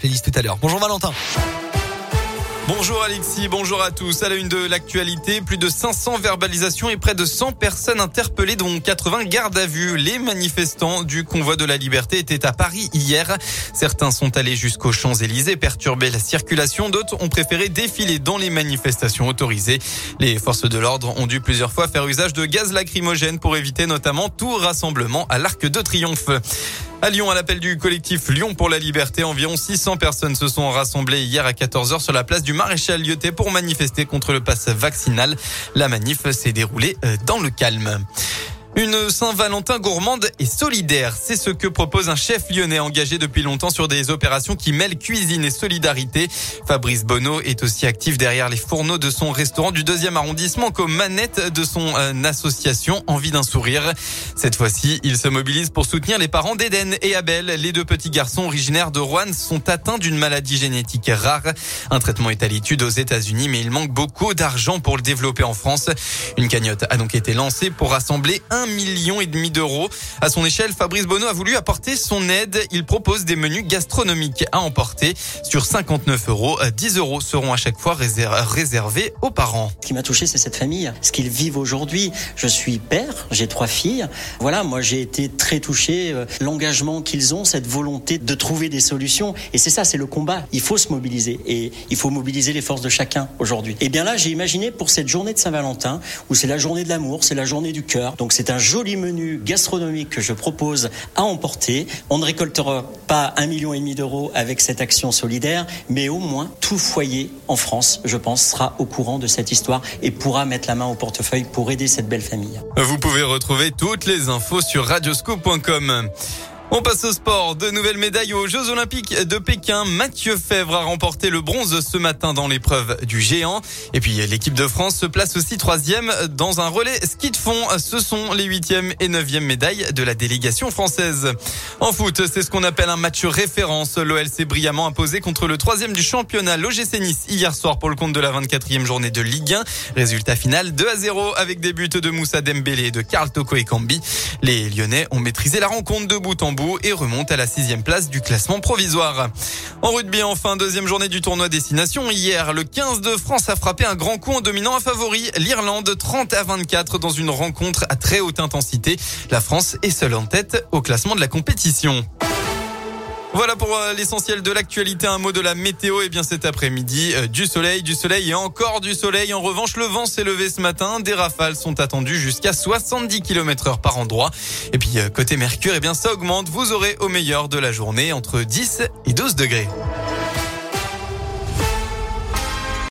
Tout à l'heure. Bonjour Valentin. Bonjour Alexis, bonjour à tous. À la une de l'actualité, plus de 500 verbalisations et près de 100 personnes interpellées, dont 80 gardes à vue. Les manifestants du convoi de la liberté étaient à Paris hier. Certains sont allés jusqu'aux Champs-Élysées perturber la circulation. D'autres ont préféré défiler dans les manifestations autorisées. Les forces de l'ordre ont dû plusieurs fois faire usage de gaz lacrymogène pour éviter notamment tout rassemblement à l'Arc de Triomphe. À Lyon, à l'appel du collectif Lyon pour la liberté, environ 600 personnes se sont rassemblées hier à 14h sur la place du Maréchal Lyoté pour manifester contre le pass vaccinal. La manif s'est déroulée euh, dans le calme. Une Saint-Valentin gourmande et solidaire, c'est ce que propose un chef lyonnais engagé depuis longtemps sur des opérations qui mêlent cuisine et solidarité. Fabrice Bonneau est aussi actif derrière les fourneaux de son restaurant du deuxième arrondissement comme manette de son euh, association Envie d'un sourire. Cette fois-ci, il se mobilise pour soutenir les parents d'Eden et Abel. Les deux petits garçons originaires de Rouen sont atteints d'une maladie génétique rare. Un traitement est à l'étude aux États-Unis, mais il manque beaucoup d'argent pour le développer en France. Une cagnotte a donc été lancée pour rassembler un million et demi d'euros. À son échelle, Fabrice Bonneau a voulu apporter son aide. Il propose des menus gastronomiques à emporter. Sur 59 euros, 10 euros seront à chaque fois réservés aux parents. Ce qui m'a touché, c'est cette famille, ce qu'ils vivent aujourd'hui. Je suis père, j'ai trois filles. Voilà, moi j'ai été très touché. Euh, l'engagement qu'ils ont, cette volonté de trouver des solutions. Et c'est ça, c'est le combat. Il faut se mobiliser et il faut mobiliser les forces de chacun aujourd'hui. Et bien là, j'ai imaginé pour cette journée de Saint-Valentin, où c'est la journée de l'amour, c'est la journée du cœur. Donc c'est un joli menu gastronomique que je propose à emporter. On ne récoltera pas un million et demi d'euros avec cette action solidaire, mais au moins tout foyer en France, je pense, sera au courant de cette histoire et pourra mettre la main au portefeuille pour aider cette belle famille. Vous pouvez retrouver toutes les infos sur radioscope.com. On passe au sport. De nouvelles médailles aux Jeux Olympiques de Pékin. Mathieu Fèvre a remporté le bronze ce matin dans l'épreuve du géant. Et puis l'équipe de France se place aussi troisième dans un relais ski de fond. Ce sont les huitième et neuvième médailles de la délégation française. En foot, c'est ce qu'on appelle un match référence. L'OL s'est brillamment imposé contre le troisième du championnat, l'OGC Nice, hier soir pour le compte de la 24e journée de Ligue 1. Résultat final 2 à 0 avec des buts de Moussa Dembélé et de Karl Toko et Kambi. Les Lyonnais ont maîtrisé la rencontre de bout en bout et remonte à la sixième place du classement provisoire. En rugby, enfin, deuxième journée du tournoi Destination. Hier, le 15 de France a frappé un grand coup en dominant un favori, l'Irlande, 30 à 24 dans une rencontre à très haute intensité. La France est seule en tête au classement de la compétition. Voilà pour euh, l'essentiel de l'actualité. Un mot de la météo. Et eh bien cet après-midi, euh, du soleil, du soleil et encore du soleil. En revanche, le vent s'est levé ce matin. Des rafales sont attendues jusqu'à 70 km heure par endroit. Et puis euh, côté Mercure, et eh bien ça augmente. Vous aurez au meilleur de la journée entre 10 et 12 degrés.